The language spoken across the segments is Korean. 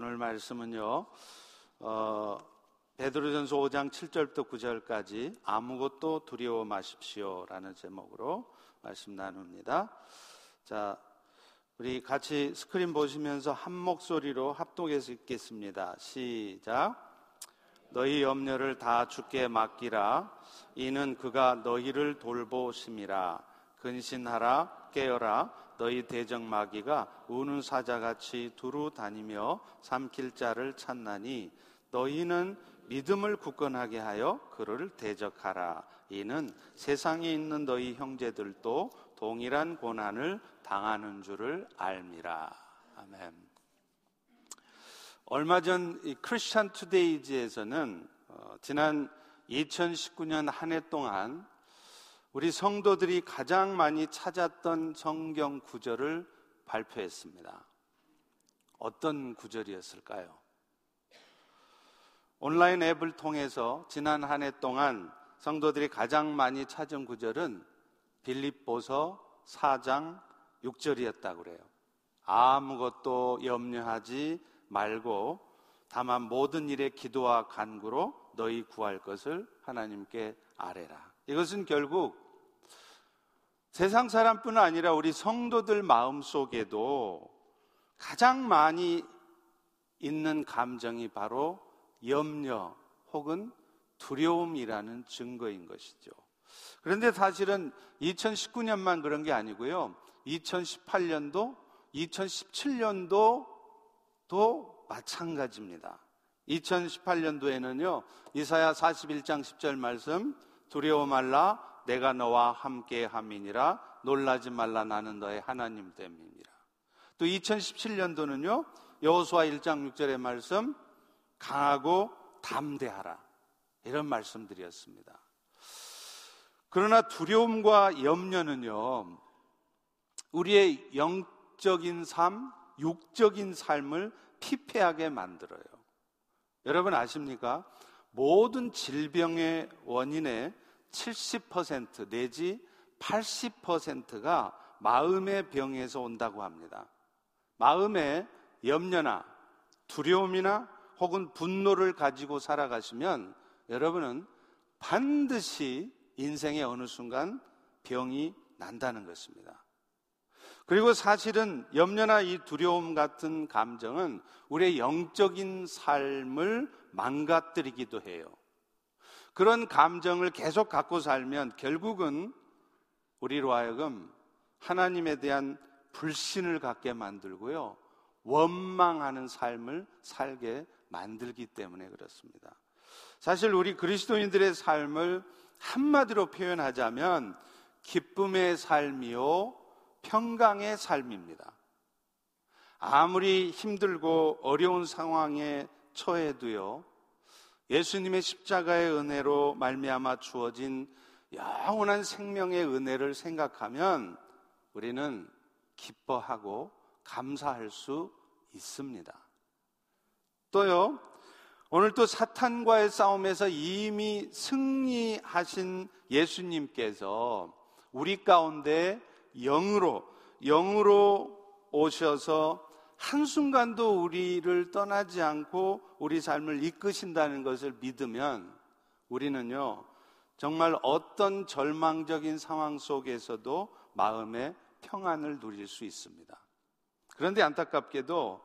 오늘 말씀은요. 어, 베드로전서 5장 7절부터 9절까지 아무것도 두려워 마십시오라는 제목으로 말씀 나눕니다. 자, 우리 같이 스크린 보시면서 한 목소리로 합독해서 읽겠습니다. 시작. 너희 염려를 다 주께 맡기라. 이는 그가 너희를 돌보심이라. 근신하라, 깨어라. 너희 대적 마귀가 우는 사자같이 두루 다니며 삼킬 자를 찾나니 너희는 믿음을 굳건하게 하여 그를 대적하라. 이는 세상에 있는 너희 형제들도 동일한 고난을 당하는 줄을 알미라. 아멘. 얼마 전 크리스천 투데이즈에서는 어, 지난 2019년 한 해 동안 우리 성도들이 가장 많이 찾았던 성경 구절을 발표했습니다. 어떤 구절이었을까요? 온라인 앱을 통해서 지난 한 해 동안 성도들이 가장 많이 찾은 구절은 빌립보서 4장 6절이었다고 그래요. 아무것도 염려하지 말고 다만 모든 일에 기도와 간구로 너희 구할 것을 하나님께 아뢰라. 이것은 결국 세상 사람뿐 아니라 우리 성도들 마음 속에도 가장 많이 있는 감정이 바로 염려 혹은 두려움이라는 증거인 것이죠. 그런데 사실은 2019년만 그런 게 아니고요. 2018년도, 2017년도도 마찬가지입니다. 2018년도에는요, 이사야 41장 10절 말씀, 두려워 말라, 내가 너와 함께 함이니라, 놀라지 말라, 나는 너의 하나님 됨이니라. 또 2017년도는요, 여호수아 1장 6절의 말씀, 강하고 담대하라. 이런 말씀드렸습니다. 그러나 두려움과 염려는요, 우리의 영적인 삶, 육적인 삶을 피폐하게 만들어요. 여러분 아십니까? 모든 질병의 원인의 70% 내지 80%가 마음의 병에서 온다고 합니다. 마음의 염려나 두려움이나 혹은 분노를 가지고 살아가시면 여러분은 반드시 인생의 어느 순간 병이 난다는 것입니다. 그리고 사실은 염려나 이 두려움 같은 감정은 우리의 영적인 삶을 망가뜨리기도 해요. 그런 감정을 계속 갖고 살면 결국은 우리로 하여금 하나님에 대한 불신을 갖게 만들고요. 원망하는 삶을 살게 만들기 때문에 그렇습니다. 사실 우리 그리스도인들의 삶을 한마디로 표현하자면 기쁨의 삶이요, 평강의 삶입니다. 아무리 힘들고 어려운 상황에 처해도요, 예수님의 십자가의 은혜로 말미암아 주어진 영원한 생명의 은혜를 생각하면 우리는 기뻐하고 감사할 수 있습니다. 또요, 오늘 또 사탄과의 싸움에서 이미 승리하신 예수님께서 우리 가운데 영으로, 영으로 오셔서 한순간도 우리를 떠나지 않고 우리 삶을 이끄신다는 것을 믿으면 우리는요, 정말 어떤 절망적인 상황 속에서도 마음의 평안을 누릴 수 있습니다. 그런데 안타깝게도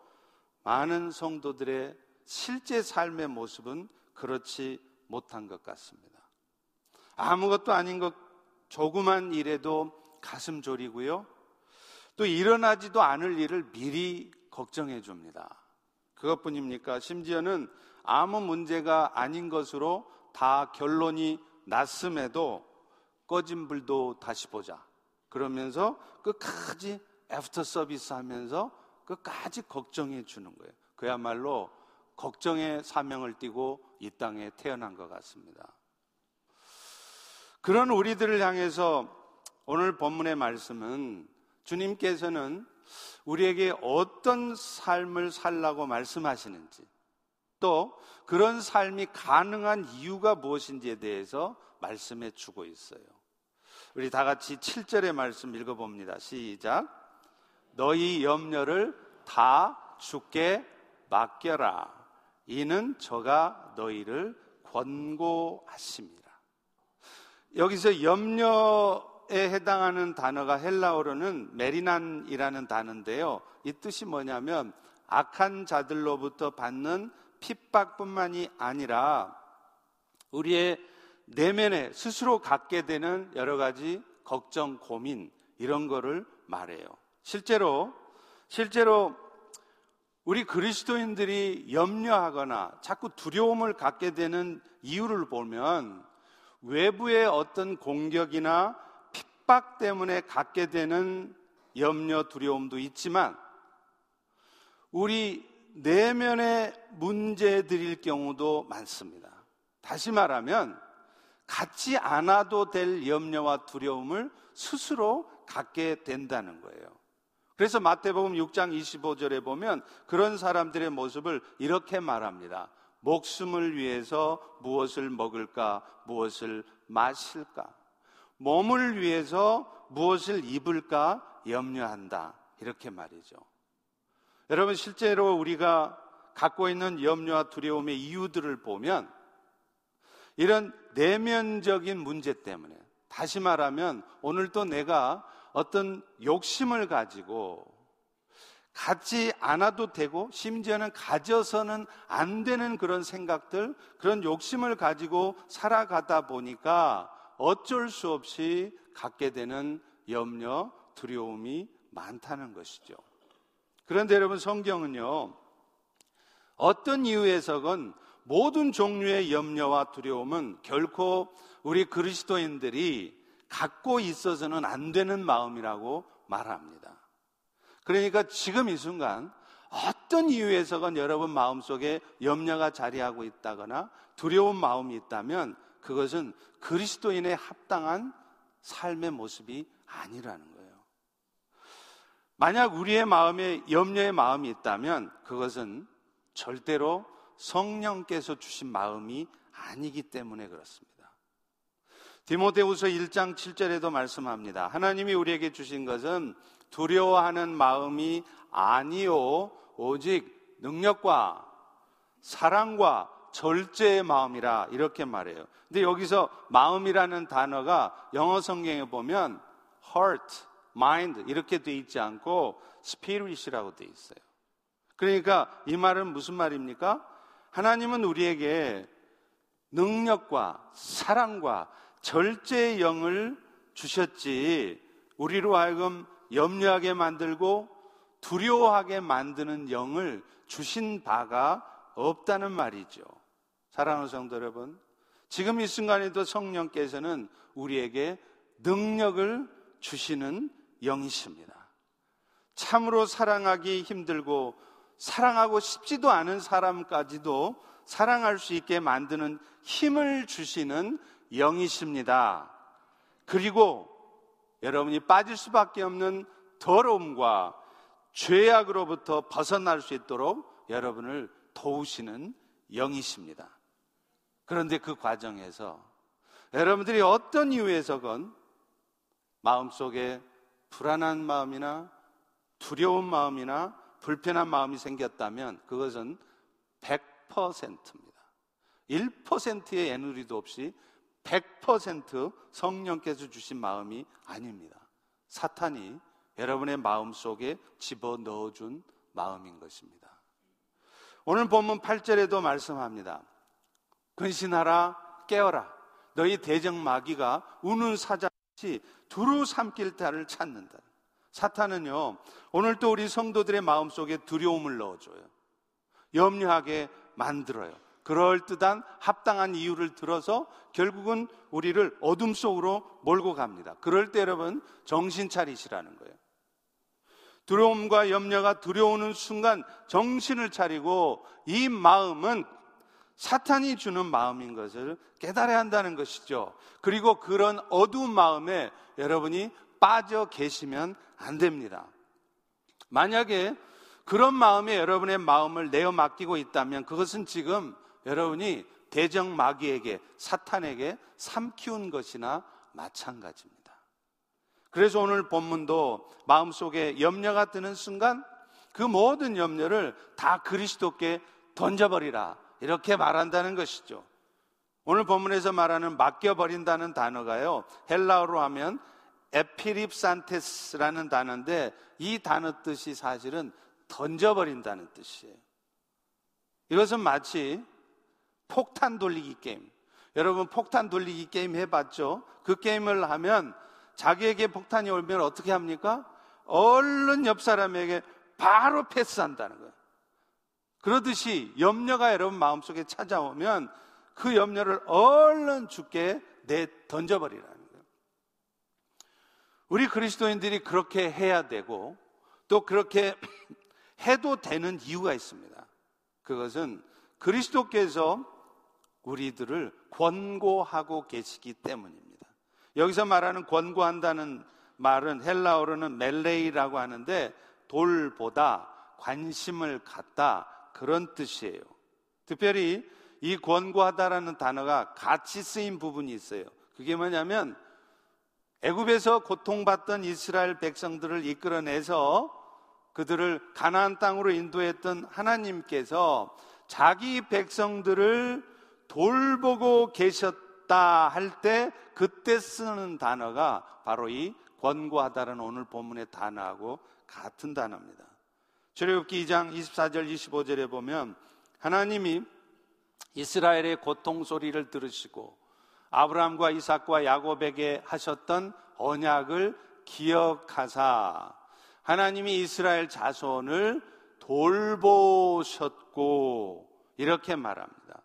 많은 성도들의 실제 삶의 모습은 그렇지 못한 것 같습니다. 아무것도 아닌 것 조그만 일에도 가슴 졸이고요. 또 일어나지도 않을 일을 미리 걱정해 줍니다. 그것뿐입니까? 심지어는 아무 문제가 아닌 것으로 다 결론이 났음에도 꺼진 불도 다시 보자. 그러면서 끝까지 애프터 서비스 하면서 끝까지 걱정해 주는 거예요. 그야말로 걱정의 사명을 띠고 이 땅에 태어난 것 같습니다. 그런 우리들을 향해서 오늘 본문의 말씀은 주님께서는 우리에게 어떤 삶을 살라고 말씀하시는지 또 그런 삶이 가능한 이유가 무엇인지에 대해서 말씀해 주고 있어요. 우리 다 같이 7절의 말씀 읽어봅니다. 시작. 너희 염려를 다 주께 맡겨라. 이는 저가 너희를 권고하십니다. 여기서 염려 에 해당하는 단어가 헬라어로는 메리난이라는 단어인데요. 이 뜻이 뭐냐면 악한 자들로부터 받는 핍박뿐만이 아니라 우리의 내면에 스스로 갖게 되는 여러 가지 걱정, 고민 이런 거를 말해요. 실제로 실제로 우리 그리스도인들이 염려하거나 자꾸 두려움을 갖게 되는 이유를 보면 외부의 어떤 공격이나 핍박 때문에 갖게 되는 염려, 두려움도 있지만 우리 내면의 문제들일 경우도 많습니다. 다시 말하면 갖지 않아도 될 염려와 두려움을 스스로 갖게 된다는 거예요. 그래서 마태복음 6장 25절에 보면 그런 사람들의 모습을 이렇게 말합니다. 목숨을 위해서 무엇을 먹을까, 무엇을 마실까, 몸을 위해서 무엇을 입을까 염려한다. 이렇게 말이죠. 여러분, 실제로 우리가 갖고 있는 염려와 두려움의 이유들을 보면 이런 내면적인 문제 때문에 다시 말하면 오늘도 내가 어떤 욕심을 가지고 갖지 않아도 되고 심지어는 가져서는 안 되는 그런 생각들, 그런 욕심을 가지고 살아가다 보니까 어쩔 수 없이 갖게 되는 염려, 두려움이 많다는 것이죠. 그런데 여러분 성경은요, 어떤 이유에서건 모든 종류의 염려와 두려움은 결코 우리 그리스도인들이 갖고 있어서는 안 되는 마음이라고 말합니다. 그러니까 지금 이 순간 어떤 이유에서건 여러분 마음속에 염려가 자리하고 있다거나 두려운 마음이 있다면 그것은 그리스도인의 합당한 삶의 모습이 아니라는 거예요. 만약 우리의 마음에 염려의 마음이 있다면 그것은 절대로 성령께서 주신 마음이 아니기 때문에 그렇습니다. 디모데후서 1장 7절에도 말씀합니다. 하나님이 우리에게 주신 것은 두려워하는 마음이 아니요 오직 능력과 사랑과 절제의 마음이라 이렇게 말해요. 근데 여기서 마음이라는 단어가 영어 성경에 보면 heart, mind 이렇게 돼 있지 않고 spirit이라고 돼 있어요. 그러니까 이 말은 무슨 말입니까? 하나님은 우리에게 능력과 사랑과 절제의 영을 주셨지 우리로 하여금 염려하게 만들고 두려워하게 만드는 영을 주신 바가 없다는 말이죠. 사랑하는 성도 여러분, 지금 이 순간에도 성령께서는 우리에게 능력을 주시는 영이십니다. 참으로 사랑하기 힘들고 사랑하고 싶지도 않은 사람까지도 사랑할 수 있게 만드는 힘을 주시는 영이십니다. 그리고 여러분이 빠질 수밖에 없는 더러움과 죄악으로부터 벗어날 수 있도록 여러분을 도우시는 영이십니다. 그런데 그 과정에서 여러분들이 어떤 이유에서건 마음속에 불안한 마음이나 두려운 마음이나 불편한 마음이 생겼다면 그것은 100%입니다. 1%의 애누리도 없이 100% 성령께서 주신 마음이 아닙니다. 사탄이 여러분의 마음 속에 집어 넣어준 마음인 것입니다. 오늘 본문 8절에도 말씀합니다. 근신하라, 깨어라. 너희 대적 마귀가 우는 사자같이 두루 삼킬 달을 찾는다. 사탄은요, 오늘 또 우리 성도들의 마음 속에 두려움을 넣어줘요. 염려하게 만들어요. 그럴듯한 합당한 이유를 들어서 결국은 우리를 어둠 속으로 몰고 갑니다. 그럴 때 여러분 정신 차리시라는 거예요. 두려움과 염려가 두려우는 순간 정신을 차리고 이 마음은 사탄이 주는 마음인 것을 깨달아야 한다는 것이죠. 그리고 그런 어두운 마음에 여러분이 빠져 계시면 안 됩니다. 만약에 그런 마음에 여러분의 마음을 내어 맡기고 있다면 그것은 지금 여러분이 대정 마귀에게 사탄에게 삼키운 것이나 마찬가지입니다. 그래서 오늘 본문도 마음속에 염려가 드는 순간 그 모든 염려를 다 그리스도께 던져버리라. 이렇게 말한다는 것이죠. 오늘 본문에서 말하는 맡겨버린다는 단어가요. 헬라어로 하면 에피립산테스라는 단어인데 이 단어 뜻이 사실은 던져버린다는 뜻이에요. 이것은 마치 폭탄 돌리기 게임. 여러분 폭탄 돌리기 게임 해봤죠? 그 게임을 하면 자기에게 폭탄이 오면 어떻게 합니까? 얼른 옆 사람에게 바로 패스한다는 거예요. 그러듯이 염려가 여러분 마음속에 찾아오면 그 염려를 얼른 죽게 내 던져버리라는 거예요. 우리 그리스도인들이 그렇게 해야 되고 또 그렇게 해도 되는 이유가 있습니다. 그것은 그리스도께서 우리들을 권고하고 계시기 때문입니다. 여기서 말하는 권고한다는 말은 헬라어로는 멜레이라고 하는데 돌보다 관심을 갖다 그런 뜻이에요. 특별히 이 권고하다라는 단어가 같이 쓰인 부분이 있어요. 그게 뭐냐면 애굽에서 고통받던 이스라엘 백성들을 이끌어내서 그들을 가나안 땅으로 인도했던 하나님께서 자기 백성들을 돌보고 계셨다 할 때 그때 쓰는 단어가 바로 이 권고하다라는 오늘 본문의 단어하고 같은 단어입니다. 출애굽기 2장 24절 25절에 보면 하나님이 이스라엘의 고통 소리를 들으시고 아브라함과 이삭과 야곱에게 하셨던 언약을 기억하사 하나님이 이스라엘 자손을 돌보셨고 이렇게 말합니다.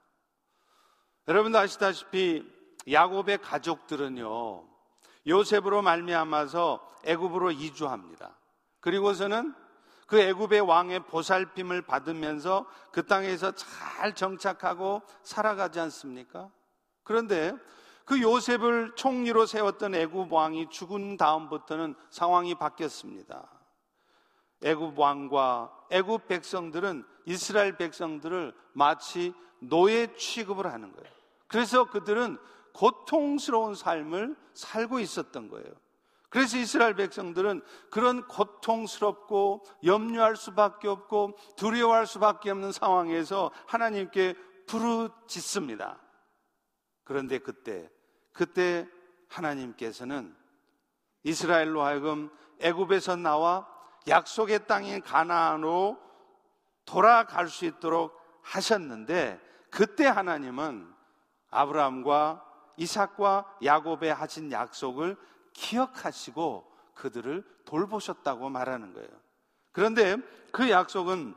여러분도 아시다시피 야곱의 가족들은요 요셉으로 말미암아서 애굽으로 이주합니다. 그리고서는 그 애굽의 왕의 보살핌을 받으면서 그 땅에서 잘 정착하고 살아가지 않습니까? 그런데 그 요셉을 총리로 세웠던 애굽 왕이 죽은 다음부터는 상황이 바뀌었습니다. 애굽 왕과 애굽 백성들은 이스라엘 백성들을 마치 노예 취급을 하는 거예요. 그래서 그들은 고통스러운 삶을 살고 있었던 거예요. 그래서 이스라엘 백성들은 그런 고통스럽고 염려할 수밖에 없고 두려워할 수밖에 없는 상황에서 하나님께 부르짖습니다. 그런데 그때 그때 하나님께서는 이스라엘로 하여금 애굽에서 나와 약속의 땅인 가나안으로 돌아갈 수 있도록 하셨는데 그때 하나님은 아브라함과 이삭과 야곱에 하신 약속을 기억하시고 그들을 돌보셨다고 말하는 거예요. 그런데 그 약속은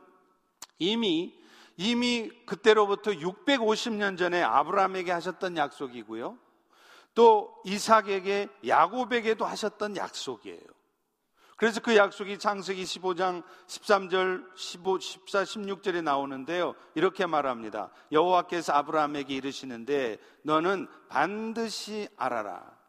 이미 이미 그때로부터 650년 전에 아브라함에게 하셨던 약속이고요. 또 이삭에게 야곱에게도 하셨던 약속이에요. 그래서 그 약속이 창세기 15장 13절, 15, 14, 16절에 나오는데요. 이렇게 말합니다. 여호와께서 아브라함에게 이르시는데 너는 반드시 알아라.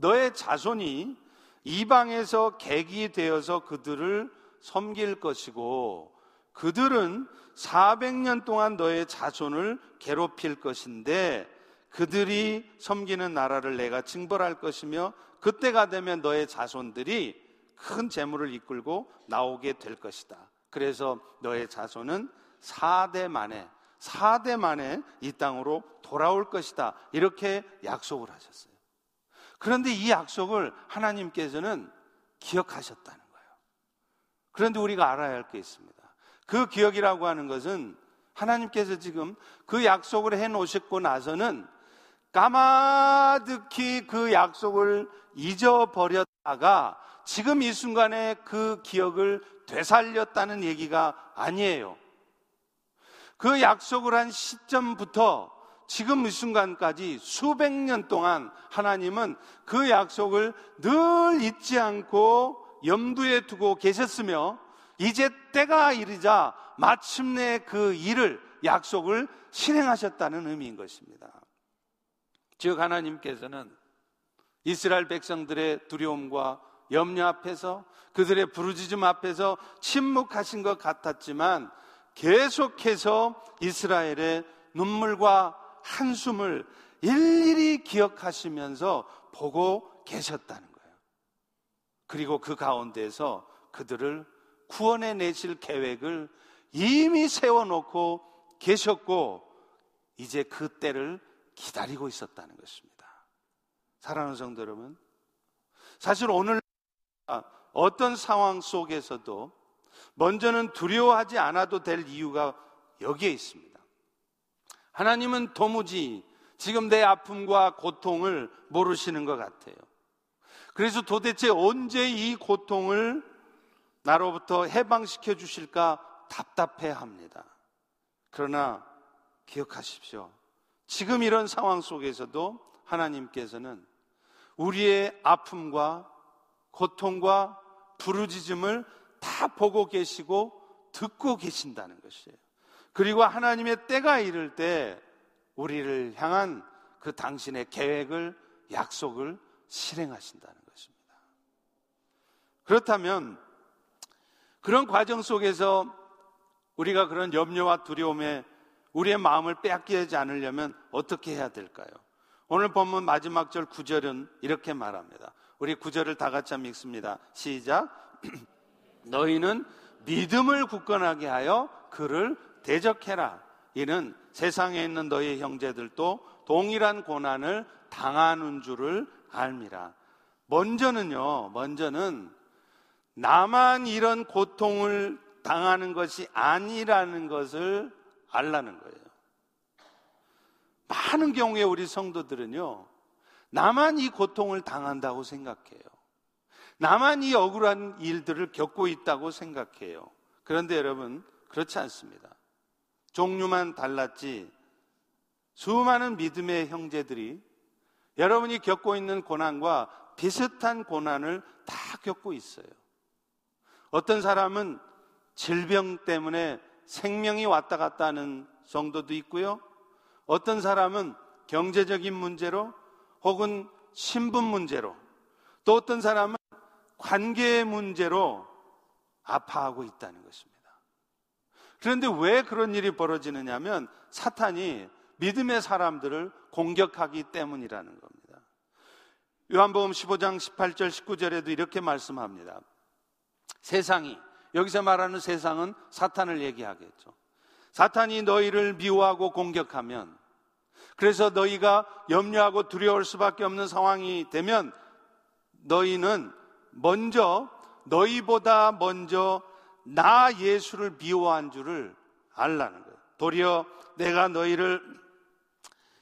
너의 자손이 이방에서 객이 되어서 그들을 섬길 것이고 그들은 400년 동안 너의 자손을 괴롭힐 것인데 그들이 섬기는 나라를 내가 징벌할 것이며 그때가 되면 너의 자손들이 큰 재물을 이끌고 나오게 될 것이다. 그래서 너의 자손은 4대 만에 4대 만에 이 땅으로 돌아올 것이다. 이렇게 약속을 하셨어요. 그런데 이 약속을 하나님께서는 기억하셨다는 거예요. 그런데 우리가 알아야 할 게 있습니다. 그 기억이라고 하는 것은 하나님께서 지금 그 약속을 해 놓으셨고 나서는 까마득히 그 약속을 잊어버렸다가 지금 이 순간에 그 기억을 되살렸다는 얘기가 아니에요. 그 약속을 한 시점부터 지금 이 순간까지 수백 년 동안 하나님은 그 약속을 늘 잊지 않고 염두에 두고 계셨으며 이제 때가 이르자 마침내 그 일을 약속을 실행하셨다는 의미인 것입니다. 즉 하나님께서는 이스라엘 백성들의 두려움과 염려 앞에서 그들의 부르짖음 앞에서 침묵하신 것 같았지만 계속해서 이스라엘의 눈물과 한숨을 일일이 기억하시면서 보고 계셨다는 거예요. 그리고 그 가운데에서 그들을 구원해 내실 계획을 이미 세워놓고 계셨고 이제 그 때를 기다리고 있었다는 것입니다. 사랑하는 성도 여러분, 사실 오늘 어떤 상황 속에서도 먼저는 두려워하지 않아도 될 이유가 여기에 있습니다. 하나님은 도무지 지금 내 아픔과 고통을 모르시는 것 같아요. 그래서 도대체 언제 이 고통을 나로부터 해방시켜 주실까 답답해 합니다. 그러나 기억하십시오. 지금 이런 상황 속에서도 하나님께서는 우리의 아픔과 고통과 부르짖음을 다 보고 계시고 듣고 계신다는 것이에요. 그리고 하나님의 때가 이를 때 우리를 향한 그 당신의 계획을 약속을 실행하신다는 것입니다. 그렇다면 그런 과정 속에서 우리가 그런 염려와 두려움에 우리의 마음을 빼앗기지 않으려면 어떻게 해야 될까요? 오늘 본문 마지막 절 9절은 이렇게 말합니다. 우리 9절을 다 같이 한번 읽습니다. 시작. 너희는 믿음을 굳건하게 하여 그를 대적해라. 이는 세상에 있는 너희 형제들도 동일한 고난을 당하는 줄을 알미라. 먼저는요, 먼저는 나만 이런 고통을 당하는 것이 아니라는 것을 알라는 거예요. 많은 경우에 우리 성도들은요, 나만 이 고통을 당한다고 생각해요. 나만 이 억울한 일들을 겪고 있다고 생각해요. 그런데 여러분, 그렇지 않습니다. 종류만 달랐지, 수많은 믿음의 형제들이 여러분이 겪고 있는 고난과 비슷한 고난을 다 겪고 있어요. 어떤 사람은 질병 때문에 생명이 왔다 갔다 하는 정도도 있고요. 어떤 사람은 경제적인 문제로 혹은 신분 문제로 또 어떤 사람은 관계 문제로 아파하고 있다는 것입니다. 그런데 왜 그런 일이 벌어지느냐 하면 사탄이 믿음의 사람들을 공격하기 때문이라는 겁니다. 요한복음 15장 18절 19절에도 이렇게 말씀합니다. 세상이 여기서 말하는 세상은 사탄을 얘기하겠죠. 사탄이 너희를 미워하고 공격하면 그래서 너희가 염려하고 두려울 수밖에 없는 상황이 되면 너희는 먼저 너희보다 먼저 나 예수를 미워한 줄을 알라는 거예요. 도리어 내가 너희를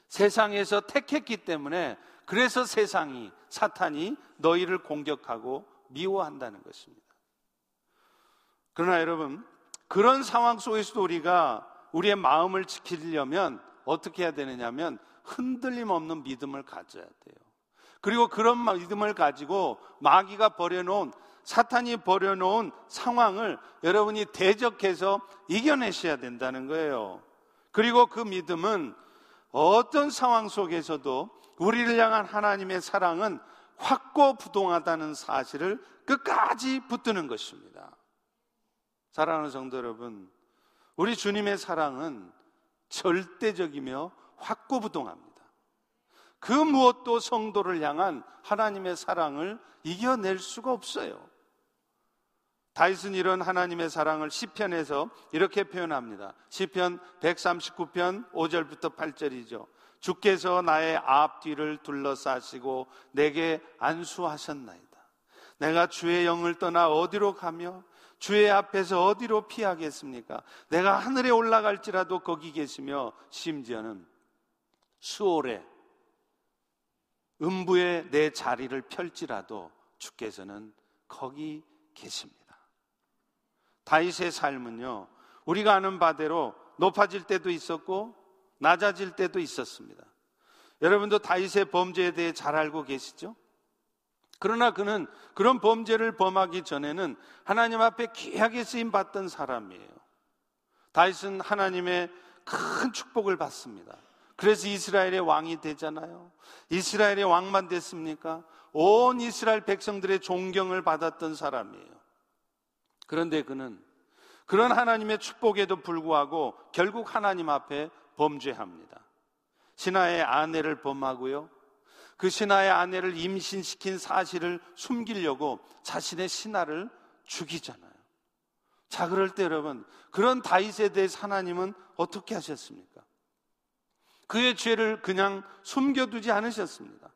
세상에서 택했기 때문에 그래서 세상이 사탄이 너희를 공격하고 미워한다는 것입니다. 그러나 여러분, 그런 상황 속에서도 우리가 우리의 마음을 지키려면 어떻게 해야 되느냐면 흔들림 없는 믿음을 가져야 돼요. 그리고 그런 믿음을 가지고 마귀가 버려놓은 사탄이 버려놓은 상황을 여러분이 대적해서 이겨내셔야 된다는 거예요. 그리고 그 믿음은 어떤 상황 속에서도 우리를 향한 하나님의 사랑은 확고부동하다는 사실을 끝까지 붙드는 것입니다. 사랑하는 성도 여러분, 우리 주님의 사랑은 절대적이며 확고부동합니다. 그 무엇도 성도를 향한 하나님의 사랑을 이겨낼 수가 없어요. 다윗은 이런 하나님의 사랑을 시편에서 이렇게 표현합니다. 시편 139편 5절부터 8절이죠. 주께서 나의 앞뒤를 둘러싸시고 내게 안수하셨나이다. 내가 주의 영을 떠나 어디로 가며 주의 앞에서 어디로 피하겠습니까? 내가 하늘에 올라갈지라도 거기 계시며 심지어는 수월에 음부에 내 자리를 펼지라도 주께서는 거기 계십니다. 다윗의 삶은요, 우리가 아는 바대로 높아질 때도 있었고 낮아질 때도 있었습니다. 여러분도 다윗의 범죄에 대해 잘 알고 계시죠? 그러나 그는 그런 범죄를 범하기 전에는 하나님 앞에 귀하게 쓰임 받던 사람이에요. 다윗은 하나님의 큰 축복을 받습니다. 그래서 이스라엘의 왕이 되잖아요. 이스라엘의 왕만 됐습니까? 온 이스라엘 백성들의 존경을 받았던 사람이에요. 그런데 그는 그런 하나님의 축복에도 불구하고 결국 하나님 앞에 범죄합니다. 신하의 아내를 범하고요. 그 신하의 아내를 임신시킨 사실을 숨기려고 자신의 신하를 죽이잖아요. 자, 그럴 때 여러분, 그런 다윗에 대해서 하나님은 어떻게 하셨습니까? 그의 죄를 그냥 숨겨두지 않으셨습니다.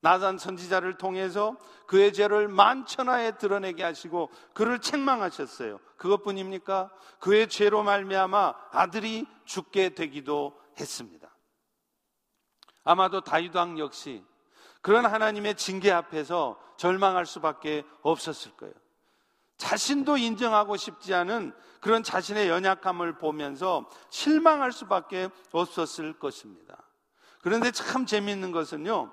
나단 선지자를 통해서 그의 죄를 만천하에 드러내게 하시고 그를 책망하셨어요. 그것뿐입니까? 그의 죄로 말미암아 아들이 죽게 되기도 했습니다. 아마도 다윗 왕 역시 그런 하나님의 징계 앞에서 절망할 수밖에 없었을 거예요. 자신도 인정하고 싶지 않은 그런 자신의 연약함을 보면서 실망할 수밖에 없었을 것입니다. 그런데 참 재미있는 것은요,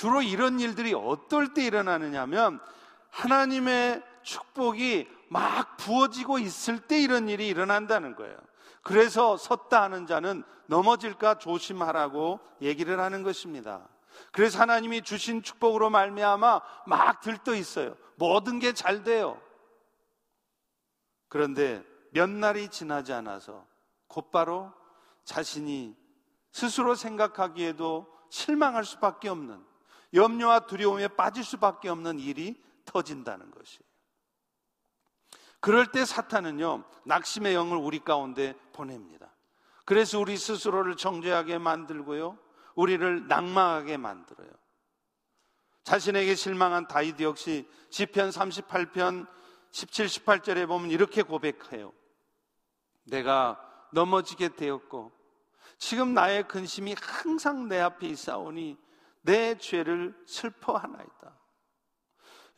주로 이런 일들이 어떨 때 일어나느냐면 하나님의 축복이 막 부어지고 있을 때 이런 일이 일어난다는 거예요. 그래서 섰다 하는 자는 넘어질까 조심하라고 얘기를 하는 것입니다. 그래서 하나님이 주신 축복으로 말미암아 막 들떠 있어요. 모든 게 잘 돼요. 그런데 몇 날이 지나지 않아서 곧바로 자신이 스스로 생각하기에도 실망할 수밖에 없는 염려와 두려움에 빠질 수밖에 없는 일이 터진다는 것이에요. 그럴 때 사탄은요, 낙심의 영을 우리 가운데 보냅니다. 그래서 우리 스스로를 정죄하게 만들고요, 우리를 낭망하게 만들어요. 자신에게 실망한 다이드 역시 시편 38편 17, 18절에 보면 이렇게 고백해요. 내가 넘어지게 되었고 지금 나의 근심이 항상 내 앞에 있사오니 내 죄를 슬퍼하나이다.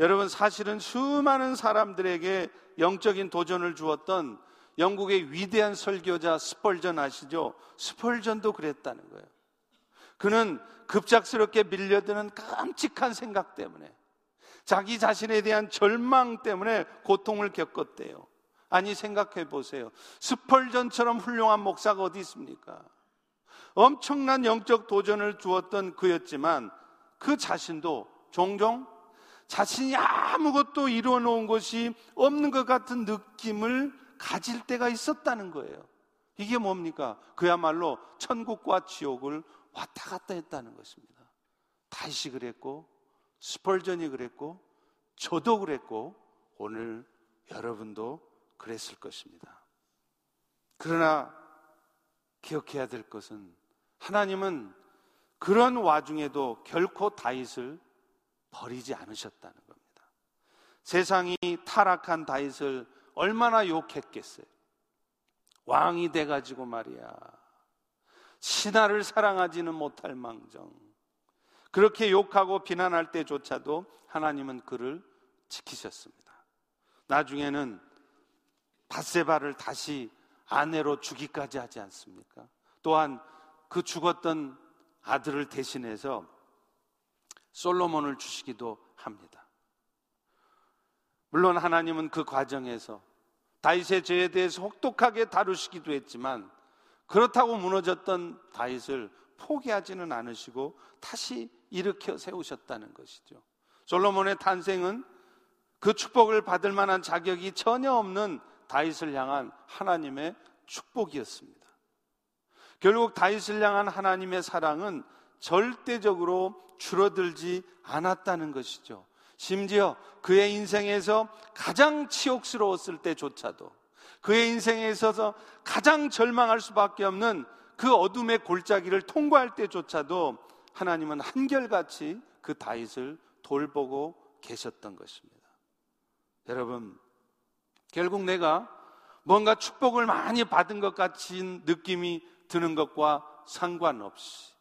여러분 사실은 수많은 사람들에게 영적인 도전을 주었던 영국의 위대한 설교자 스펄전 아시죠? 스펄전도 그랬다는 거예요. 그는 급작스럽게 밀려드는 깜찍한 생각 때문에 자기 자신에 대한 절망 때문에 고통을 겪었대요. 아니 생각해 보세요. 스펄전처럼 훌륭한 목사가 어디 있습니까? 엄청난 영적 도전을 주었던 그였지만 그 자신도 종종 자신이 아무것도 이루어 놓은 것이 없는 것 같은 느낌을 가질 때가 있었다는 거예요. 이게 뭡니까? 그야말로 천국과 지옥을 왔다 갔다 했다는 것입니다. 다시 그랬고, 스펄전이 그랬고, 저도 그랬고, 오늘 여러분도 그랬을 것입니다. 그러나 기억해야 될 것은 하나님은 그런 와중에도 결코 다윗을 버리지 않으셨다는 겁니다. 세상이 타락한 다윗을 얼마나 욕했겠어요. 왕이 돼가지고 말이야. 신하를 사랑하지는 못할 망정. 그렇게 욕하고 비난할 때조차도 하나님은 그를 지키셨습니다. 나중에는 바세바를 다시 아내로 주기까지 하지 않습니까? 또한 그 죽었던 아들을 대신해서 솔로몬을 주시기도 합니다. 물론 하나님은 그 과정에서 다윗의 죄에 대해서 혹독하게 다루시기도 했지만 그렇다고 무너졌던 다윗을 포기하지는 않으시고 다시 일으켜 세우셨다는 것이죠. 솔로몬의 탄생은 그 축복을 받을 만한 자격이 전혀 없는 다윗을 향한 하나님의 축복이었습니다. 결국 다윗을 향한 하나님의 사랑은 절대적으로 줄어들지 않았다는 것이죠. 심지어 그의 인생에서 가장 치욕스러웠을 때조차도 그의 인생에 있어서 가장 절망할 수밖에 없는 그 어둠의 골짜기를 통과할 때조차도 하나님은 한결같이 그 다윗을 돌보고 계셨던 것입니다. 여러분, 결국 내가 뭔가 축복을 많이 받은 것 같은 느낌이 드는 것과 상관없이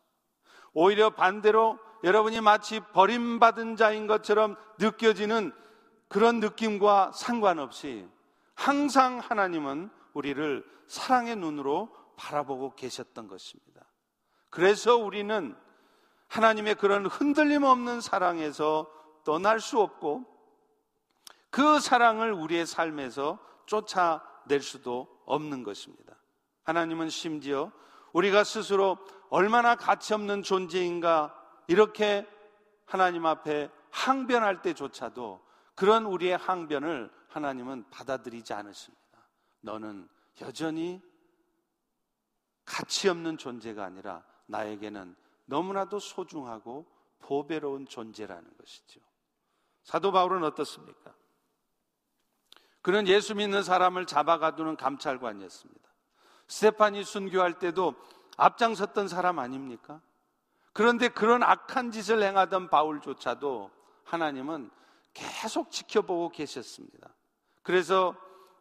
오히려 반대로 여러분이 마치 버림받은 자인 것처럼 느껴지는 그런 느낌과 상관없이 항상 하나님은 우리를 사랑의 눈으로 바라보고 계셨던 것입니다. 그래서 우리는 하나님의 그런 흔들림 없는 사랑에서 떠날 수 없고 그 사랑을 우리의 삶에서 쫓아낼 수도 없는 것입니다. 하나님은 심지어 우리가 스스로 얼마나 가치 없는 존재인가 이렇게 하나님 앞에 항변할 때조차도 그런 우리의 항변을 하나님은 받아들이지 않으십니다. 너는 여전히 가치 없는 존재가 아니라 나에게는 너무나도 소중하고 보배로운 존재라는 것이죠. 사도 바울은 어떻습니까? 그는 예수 믿는 사람을 잡아가두는 감찰관이었습니다. 스테판이 순교할 때도 앞장섰던 사람 아닙니까? 그런데 그런 악한 짓을 행하던 바울조차도 하나님은 계속 지켜보고 계셨습니다. 그래서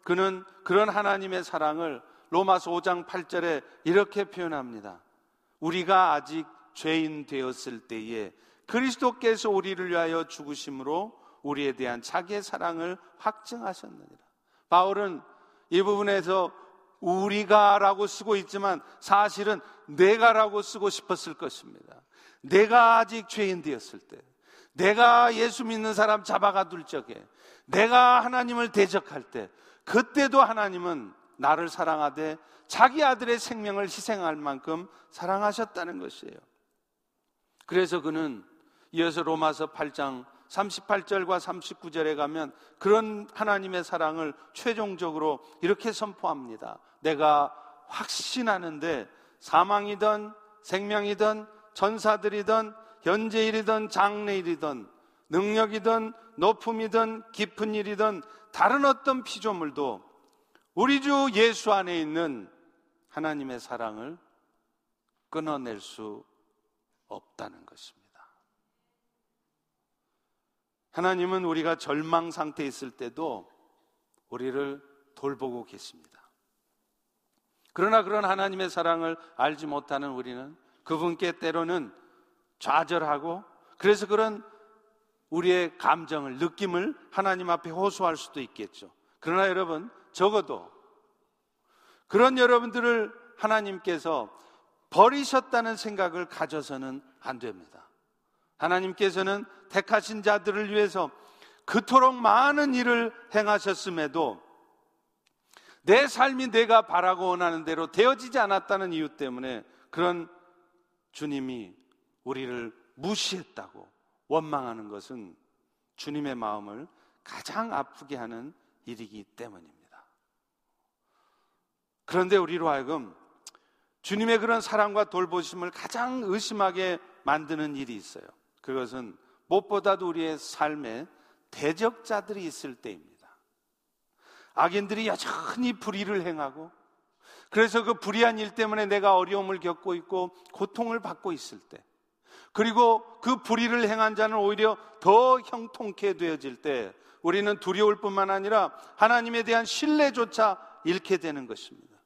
그는 그런 하나님의 사랑을 로마서 5장 8절에 이렇게 표현합니다. 우리가 아직 죄인 되었을 때에 그리스도께서 우리를 위하여 죽으심으로 우리에 대한 자기의 사랑을 확증하셨느니라. 바울은 이 부분에서 우리가라고 쓰고 있지만 사실은 내가라고 쓰고 싶었을 것입니다. 내가 아직 죄인 되었을 때, 내가 예수 믿는 사람 잡아가 둘 적에, 내가 하나님을 대적할 때, 그때도 하나님은 나를 사랑하되 자기 아들의 생명을 희생할 만큼 사랑하셨다는 것이에요. 그래서 그는 이어서 로마서 8장 38절과 39절에 가면 그런 하나님의 사랑을 최종적으로 이렇게 선포합니다. 내가 확신하는데 사망이든 생명이든 전사들이든 현재일이든 장래일이든 능력이든 높음이든 깊은 일이든 다른 어떤 피조물도 우리 주 예수 안에 있는 하나님의 사랑을 끊어낼 수 없다는 것입니다. 하나님은 우리가 절망 상태에 있을 때도 우리를 돌보고 계십니다. 그러나 그런 하나님의 사랑을 알지 못하는 우리는 그분께 때로는 좌절하고 그래서 그런 우리의 감정을, 느낌을 하나님 앞에 호소할 수도 있겠죠. 그러나 여러분, 적어도 그런 여러분들을 하나님께서 버리셨다는 생각을 가져서는 안 됩니다. 하나님께서는 택하신 자들을 위해서 그토록 많은 일을 행하셨음에도 내 삶이 내가 바라고 원하는 대로 되어지지 않았다는 이유 때문에 그런 주님이 우리를 무시했다고 원망하는 것은 주님의 마음을 가장 아프게 하는 일이기 때문입니다. 그런데 우리로 하여금 주님의 그런 사랑과 돌보심을 가장 의심하게 만드는 일이 있어요. 그것은 무엇보다도 우리의 삶에 대적자들이 있을 때입니다. 악인들이 여전히 불의를 행하고 그래서 그 불의한 일 때문에 내가 어려움을 겪고 있고 고통을 받고 있을 때 그리고 그 불의를 행한 자는 오히려 더 형통케 되어질 때 우리는 두려울 뿐만 아니라 하나님에 대한 신뢰조차 잃게 되는 것입니다.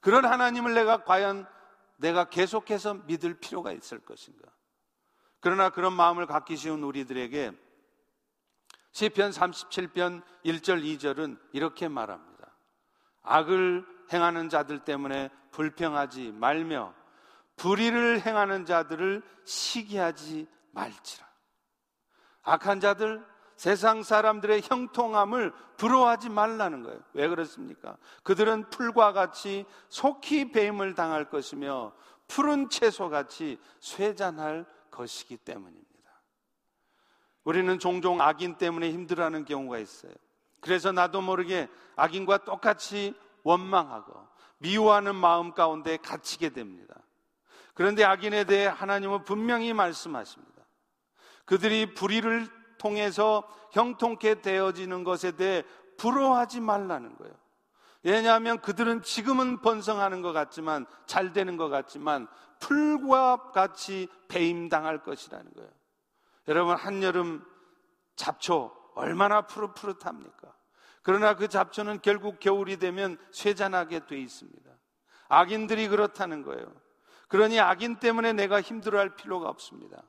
그런 하나님을 내가 과연 내가 계속해서 믿을 필요가 있을 것인가? 그러나 그런 마음을 갖기 쉬운 우리들에게 시편 37편 1절 2절은 이렇게 말합니다. 악을 행하는 자들 때문에 불평하지 말며 불의를 행하는 자들을 시기하지 말지라. 악한 자들, 세상 사람들의 형통함을 부러워하지 말라는 거예요. 왜 그렇습니까? 그들은 풀과 같이 속히 배임을 당할 것이며 푸른 채소 같이 쇠잔할 것이기 때문입니다. 우리는 종종 악인 때문에 힘들어하는 경우가 있어요. 그래서 나도 모르게 악인과 똑같이 원망하고 미워하는 마음 가운데 갇히게 됩니다. 그런데 악인에 대해 하나님은 분명히 말씀하십니다. 그들이 불의를 통해서 형통케 되어지는 것에 대해 부러워하지 말라는 거예요. 왜냐하면 그들은 지금은 번성하는 것 같지만 잘 되는 것 같지만 풀과 같이 배임당할 것이라는 거예요. 여러분 한여름 잡초 얼마나 푸릇푸릇합니까? 그러나 그 잡초는 결국 겨울이 되면 쇠잔하게 돼 있습니다. 악인들이 그렇다는 거예요. 그러니 악인 때문에 내가 힘들어할 필요가 없습니다.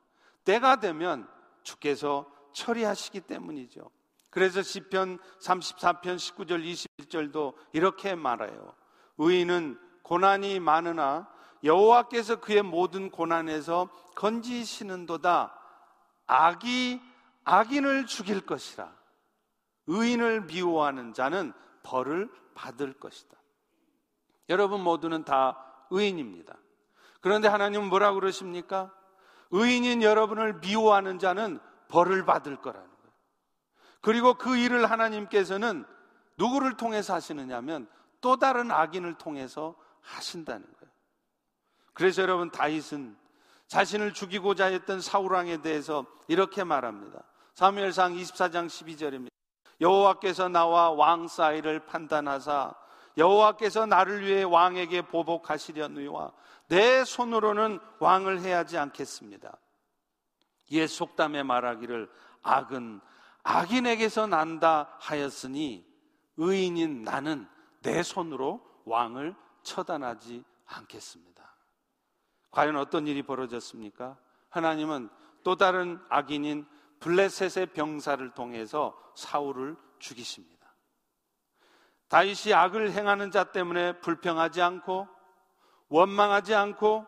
때가 되면 주께서 처리하시기 때문이죠. 그래서 시편 34편 19절 21절도 이렇게 말해요. 의인은 고난이 많으나 여호와께서 그의 모든 고난에서 건지시는도다. 악이 악인을 죽일 것이라. 의인을 미워하는 자는 벌을 받을 것이다. 여러분 모두는 다 의인입니다. 그런데 하나님은 뭐라고 그러십니까? 의인인 여러분을 미워하는 자는 벌을 받을 거라는 거예요. 그리고 그 일을 하나님께서는 누구를 통해서 하시느냐면 또 다른 악인을 통해서 하신다는 거예요. 그래서 여러분 다윗은 자신을 죽이고자 했던 사울 왕에 대해서 이렇게 말합니다. 사무엘상 24장 12절입니다. 여호와께서 나와 왕 사이를 판단하사 여호와께서 나를 위해 왕에게 보복하시려니와 내 손으로는 왕을 해야지 않겠습니다. 이에 속담에 말하기를 악은 악인에게서 난다 하였으니 의인인 나는 내 손으로 왕을 처단하지 않겠습니다. 과연 어떤 일이 벌어졌습니까? 하나님은 또 다른 악인인 블레셋의 병사를 통해서 사울을 죽이십니다. 다윗이 악을 행하는 자 때문에 불평하지 않고 원망하지 않고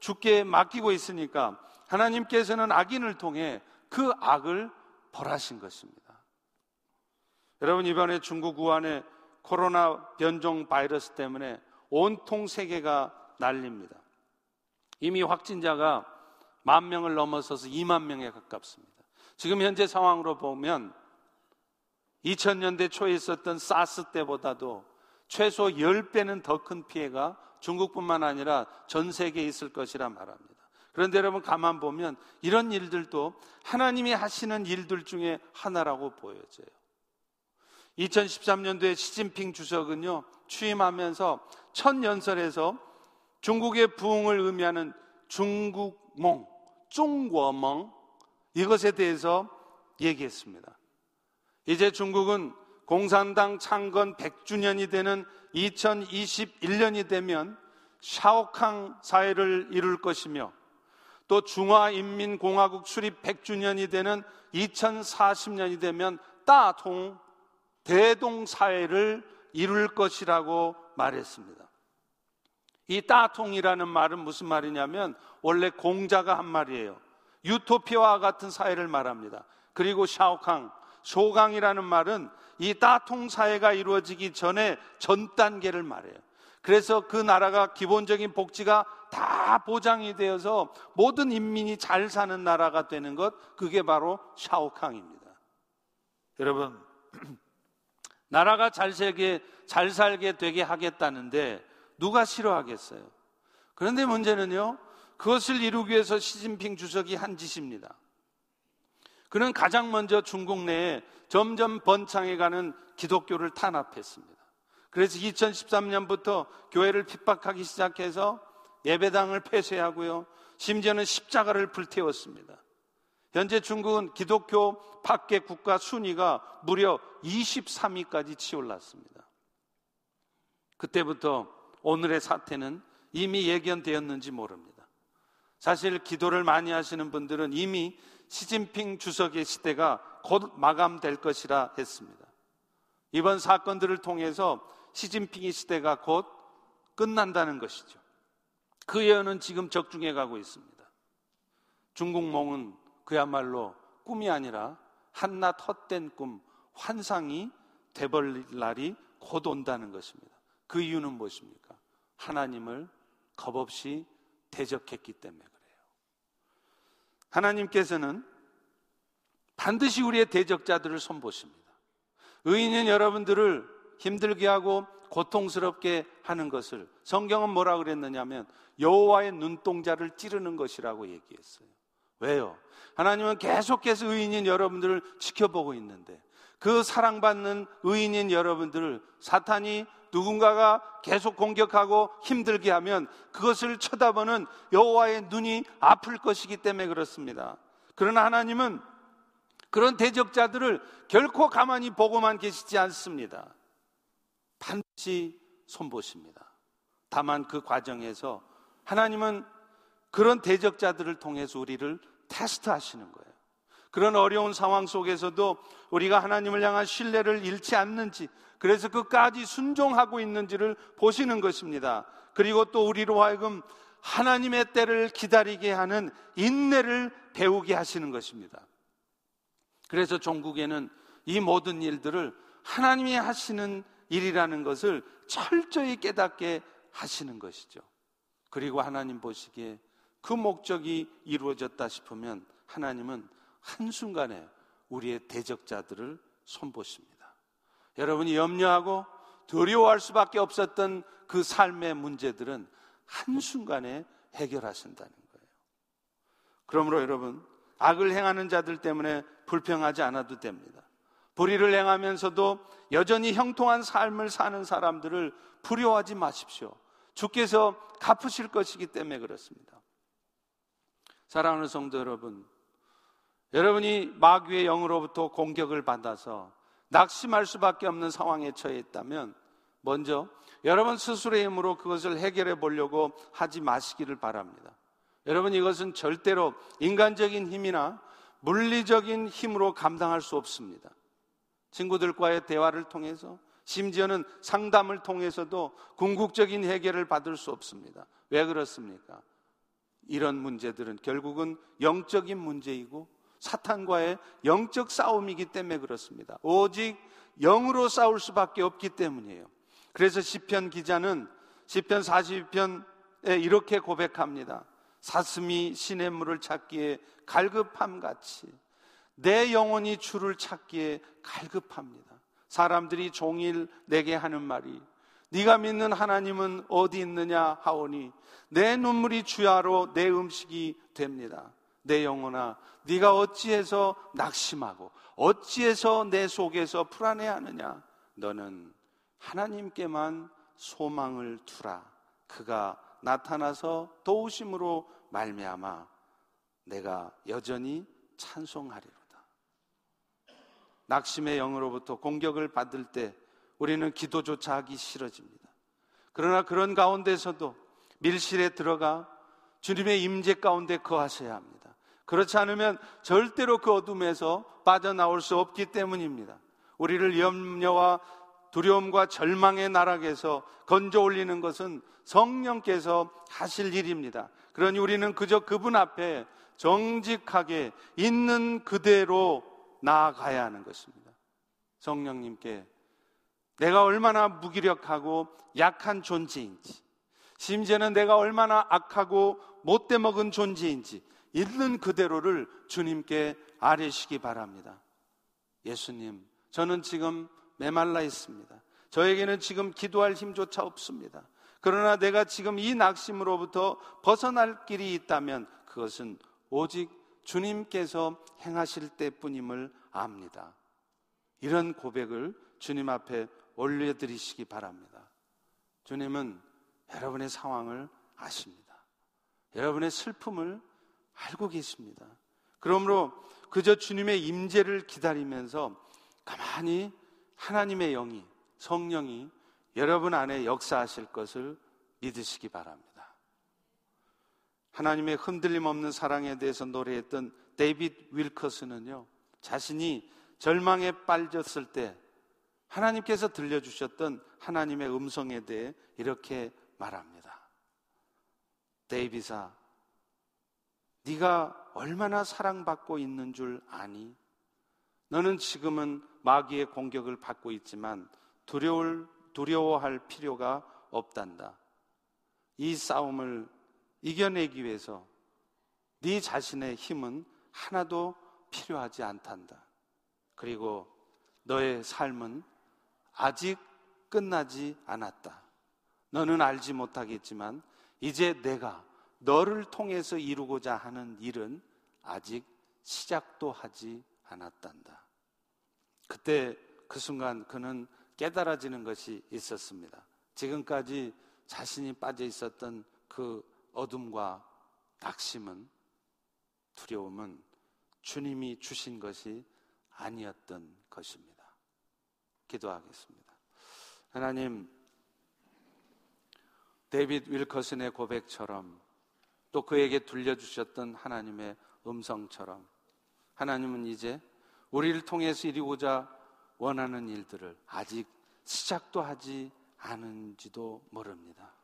죽게 맡기고 있으니까 하나님께서는 악인을 통해 그 악을 벌하신 것입니다. 여러분 이번에 중국 우한의 코로나 변종 바이러스 때문에 온통 세계가 난립니다. 이미 확진자가 만 명을 넘어서서 2만 명에 가깝습니다. 지금 현재 상황으로 보면 2000년대 초에 있었던 사스 때보다도 최소 10배는 더 큰 피해가 중국뿐만 아니라 전 세계에 있을 것이라 말합니다. 그런데 여러분 가만 보면 이런 일들도 하나님이 하시는 일들 중에 하나라고 보여져요. 2013년도에 시진핑 주석은요, 취임하면서 첫 연설에서 중국의 부흥을 의미하는 중국몽, 중국몽, 이것에 대해서 얘기했습니다. 이제 중국은 공산당 창건 100주년이 되는 2021년이 되면 샤오캉 사회를 이룰 것이며 또 중화인민공화국 수립 100주년이 되는 2040년이 되면 따통 대동 사회를 이룰 것이라고 말했습니다. 이 따통이라는 말은 무슨 말이냐면 원래 공자가 한 말이에요. 유토피아와 같은 사회를 말합니다. 그리고 샤오캉, 소강이라는 말은 이 따통 사회가 이루어지기 전에 전 단계를 말해요. 그래서 그 나라가 기본적인 복지가 다 보장이 되어서 모든 인민이 잘 사는 나라가 되는 것, 그게 바로 샤오캉입니다. 여러분, 나라가 잘 살게, 잘 살게 되게 하겠다는데 누가 싫어하겠어요? 그런데 문제는요, 그것을 이루기 위해서 시진핑 주석이 한 짓입니다. 그는 가장 먼저 중국 내에 점점 번창해가는 기독교를 탄압했습니다. 그래서 2013년부터 교회를 핍박하기 시작해서 예배당을 폐쇄하고요. 심지어는 십자가를 불태웠습니다. 현재 중국은 기독교 밖의 국가 순위가 무려 23위까지 치올랐습니다. 그때부터 오늘의 사태는 이미 예견되었는지 모릅니다. 사실 기도를 많이 하시는 분들은 이미 시진핑 주석의 시대가 곧 마감될 것이라 했습니다. 이번 사건들을 통해서 시진핑의 시대가 곧 끝난다는 것이죠. 그 예언은 지금 적중해 가고 있습니다. 중국몽은 그야말로 꿈이 아니라 한낱 헛된 꿈, 환상이 돼버릴 날이 곧 온다는 것입니다. 그 이유는 무엇입니까? 하나님을 겁없이 대적했기 때문에 그래요. 하나님께서는 반드시 우리의 대적자들을 손보십니다. 의인은 여러분들을 힘들게 하고 고통스럽게 하는 것을 성경은 뭐라 그랬느냐면 여호와의 눈동자를 찌르는 것이라고 얘기했어요. 왜요? 하나님은 계속해서 의인인 여러분들을 지켜보고 있는데 그 사랑받는 의인인 여러분들을 사탄이 누군가가 계속 공격하고 힘들게 하면 그것을 쳐다보는 여호와의 눈이 아플 것이기 때문에 그렇습니다. 그러나 하나님은 그런 대적자들을 결코 가만히 보고만 계시지 않습니다. 반드시 손보십니다. 다만 그 과정에서 하나님은 그런 대적자들을 통해서 우리를 테스트 하시는 거예요. 그런 어려운 상황 속에서도 우리가 하나님을 향한 신뢰를 잃지 않는지, 그래서 끝까지 순종하고 있는지를 보시는 것입니다. 그리고 또 우리로 하여금 하나님의 때를 기다리게 하는 인내를 배우게 하시는 것입니다. 그래서 종국에는 이 모든 일들을 하나님이 하시는 일이라는 것을 철저히 깨닫게 하시는 것이죠. 그리고 하나님 보시기에 그 목적이 이루어졌다 싶으면 하나님은 한순간에 우리의 대적자들을 손보십니다. 여러분이 염려하고 두려워할 수밖에 없었던 그 삶의 문제들은 한순간에 해결하신다는 거예요. 그러므로 여러분, 악을 행하는 자들 때문에 불평하지 않아도 됩니다. 불의를 행하면서도 여전히 형통한 삶을 사는 사람들을 불효하지 마십시오. 주께서 갚으실 것이기 때문에 그렇습니다. 사랑하는 성도 여러분, 여러분이 마귀의 영으로부터 공격을 받아서 낙심할 수밖에 없는 상황에 처해 있다면 먼저 여러분 스스로의 힘으로 그것을 해결해 보려고 하지 마시기를 바랍니다. 여러분 이것은 절대로 인간적인 힘이나 물리적인 힘으로 감당할 수 없습니다. 친구들과의 대화를 통해서 심지어는 상담을 통해서도 궁극적인 해결을 받을 수 없습니다. 왜 그렇습니까? 이런 문제들은 결국은 영적인 문제이고 사탄과의 영적 싸움이기 때문에 그렇습니다. 오직 영으로 싸울 수밖에 없기 때문이에요. 그래서 시편 기자는 시편 42편에 이렇게 고백합니다. 사슴이 신의 물을 찾기에 갈급함 같이 내 영혼이 주를 찾기에 갈급합니다. 사람들이 종일 내게 하는 말이 네가 믿는 하나님은 어디 있느냐 하오니 내 눈물이 주야로 내 음식이 됩니다. 내 영혼아 네가 어찌해서 낙심하고 어찌해서 내 속에서 불안해하느냐 너는 하나님께만 소망을 두라 그가 나타나서 도우심으로 말미암아 내가 여전히 찬송하리로다. 낙심의 영으로부터 공격을 받을 때 우리는 기도조차 하기 싫어집니다. 그러나 그런 가운데서도 밀실에 들어가 주님의 임재 가운데 거하셔야 합니다. 그렇지 않으면 절대로 그 어둠에서 빠져나올 수 없기 때문입니다. 우리를 염려와 두려움과 절망의 나락에서 건져 올리는 것은 성령께서 하실 일입니다. 그러니 우리는 그저 그분 앞에 정직하게 있는 그대로 나아가야 하는 것입니다. 성령님께 내가 얼마나 무기력하고 약한 존재인지, 심지어는 내가 얼마나 악하고 못돼 먹은 존재인지 있는 그대로를 주님께 아뢰시기 바랍니다. 예수님, 저는 지금 메말라 있습니다. 저에게는 지금 기도할 힘조차 없습니다. 그러나 내가 지금 이 낙심으로부터 벗어날 길이 있다면 그것은 오직 주님께서 행하실 때뿐임을 압니다. 이런 고백을 주님 앞에 올려드리시기 바랍니다. 주님은 여러분의 상황을 아십니다. 여러분의 슬픔을 알고 계십니다. 그러므로 그저 주님의 임재를 기다리면서 가만히 하나님의 영이 성령이 여러분 안에 역사하실 것을 믿으시기 바랍니다. 하나님의 흔들림 없는 사랑에 대해서 노래했던 데이빗 윌커스는요, 자신이 절망에 빠졌을 때 하나님께서 들려주셨던 하나님의 음성에 대해 이렇게 말합니다. 데이빗아, 네가 얼마나 사랑받고 있는 줄 아니? 너는 지금은 마귀의 공격을 받고 있지만 두려울, 두려워할 필요가 없단다. 이 싸움을 이겨내기 위해서 네 자신의 힘은 하나도 필요하지 않단다. 그리고 너의 삶은 아직 끝나지 않았다. 너는 알지 못하겠지만 이제 내가 너를 통해서 이루고자 하는 일은 아직 시작도 하지 않았단다. 그때 그 순간 그는 깨달아지는 것이 있었습니다. 지금까지 자신이 빠져 있었던 그 어둠과 낙심은 두려움은 주님이 주신 것이 아니었던 것입니다. 기도하겠습니다. 하나님, 데빗 윌커슨의 고백처럼 또 그에게 들려주셨던 하나님의 음성처럼 하나님은 이제 우리를 통해서 이루고자 원하는 일들을 아직 시작도 하지 않은지도 모릅니다.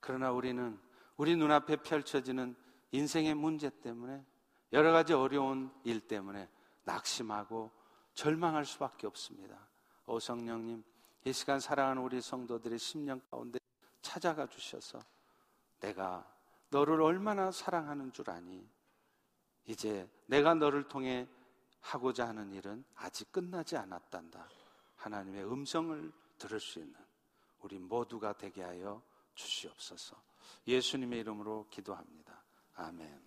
그러나 우리는 우리 눈앞에 펼쳐지는 인생의 문제 때문에 여러 가지 어려운 일 때문에 낙심하고 절망할 수밖에 없습니다. 오 성령님, 이 시간 사랑하는 우리 성도들의 심령 가운데 찾아가 주셔서 내가 너를 얼마나 사랑하는 줄 아니? 이제 내가 너를 통해 하고자 하는 일은 아직 끝나지 않았단다. 하나님의 음성을 들을 수 있는 우리 모두가 되게 하여 주시옵소서. 예수님의 이름으로 기도합니다. 아멘.